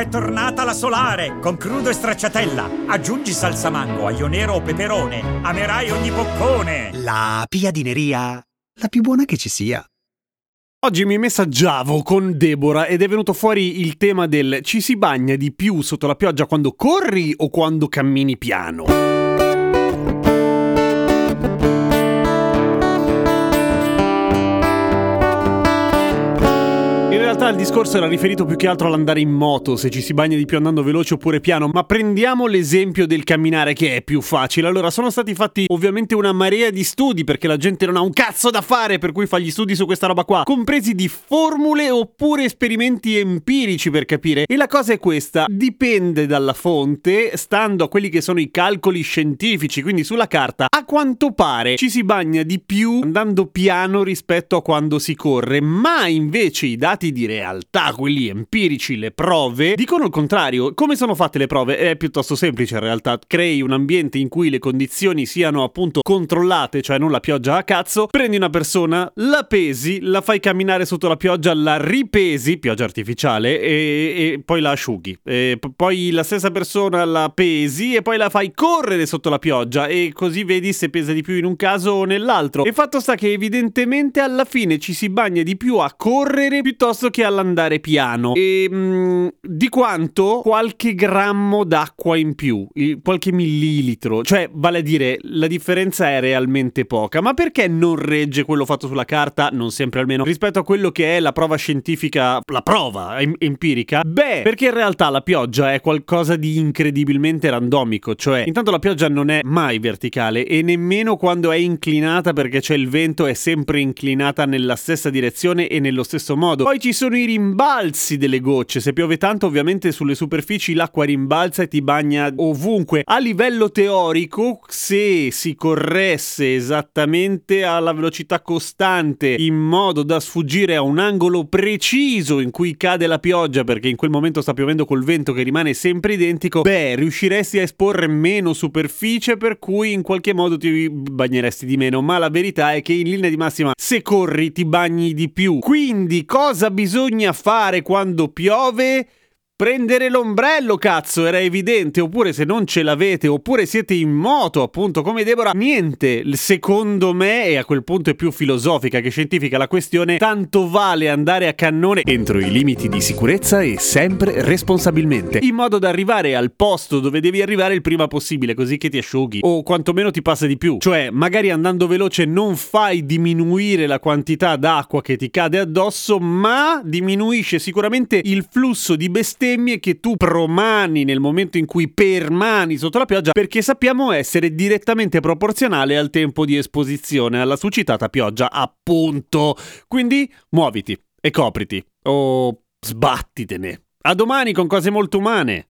È tornata la solare con crudo e stracciatella. Aggiungi salsa mango, aglio nero o peperone. Amerai ogni boccone. La piadineria, la più buona che ci sia. Oggi mi messaggiavo con Deborah ed è venuto fuori il tema del ci si bagna di più sotto la pioggia quando corri o quando cammini piano. Realtà il discorso era riferito più che altro all'andare in moto, se ci si bagna di più andando veloce oppure piano, ma prendiamo l'esempio del camminare che è più facile. Allora, sono stati fatti ovviamente una marea di studi perché la gente non ha un cazzo da fare, per cui fa gli studi su questa roba qua, compresi di formule oppure esperimenti empirici per capire. E la cosa è questa, dipende dalla fonte, stando a quelli che sono i calcoli scientifici, quindi sulla carta, a quanto pare ci si bagna di più andando piano rispetto a quando si corre, ma invece i dati di realtà, quelli empirici, le prove, dicono il contrario. Come sono fatte le prove? È piuttosto semplice in realtà. Crei un ambiente in cui le condizioni siano appunto controllate, cioè non la pioggia a cazzo, prendi una persona, la pesi, la fai camminare sotto la pioggia, la ripesi, pioggia artificiale, e, e poi la asciughi. E p- poi la stessa persona la pesi e poi la fai correre sotto la pioggia e così vedi se pesa di più in un caso o nell'altro. E fatto sta che evidentemente alla fine ci si bagna di più a correre piuttosto che all'andare piano. E mm, di quanto? Qualche grammo d'acqua in più, qualche millilitro. Cioè, vale a dire, la differenza è realmente poca. Ma perché non regge quello fatto sulla carta, non sempre almeno, rispetto a quello che è la prova scientifica, la prova em- empirica? Beh, perché in realtà la pioggia è qualcosa di incredibilmente randomico. Cioè, intanto la pioggia non è mai verticale e nemmeno quando è inclinata perché c'è il vento è sempre inclinata nella stessa direzione e nello stesso modo. Poi ci sono i rimbalzi delle gocce. Se piove tanto, ovviamente sulle superfici l'acqua rimbalza e ti bagna ovunque. A livello teorico, se si corresse esattamente alla velocità costante in modo da sfuggire a un angolo preciso in cui cade la pioggia, perché in quel momento sta piovendo col vento che rimane sempre identico, beh, riusciresti a esporre meno superficie, per cui in qualche modo ti bagneresti di meno. Ma la verità è che in linea di massima, se corri, ti bagni di più. Quindi, cosa bisogna fare quando piove? Prendere l'ombrello, cazzo, era evidente. Oppure se non ce l'avete, oppure siete in moto, appunto, come Deborah, niente. Secondo me, e a quel punto è più filosofica che scientifica la questione, tanto vale andare a cannone entro i limiti di sicurezza e sempre responsabilmente, in modo da arrivare al posto dove devi arrivare il prima possibile, così che ti asciughi, o quantomeno ti passa di più. Cioè, magari andando veloce non fai diminuire la quantità d'acqua che ti cade addosso, ma diminuisce sicuramente il flusso di bestemmie che tu promani nel momento in cui permani sotto la pioggia, perché sappiamo essere direttamente proporzionale al tempo di esposizione alla succitata pioggia, appunto. Quindi muoviti e copriti, o sbattitene. A domani con cose molto umane.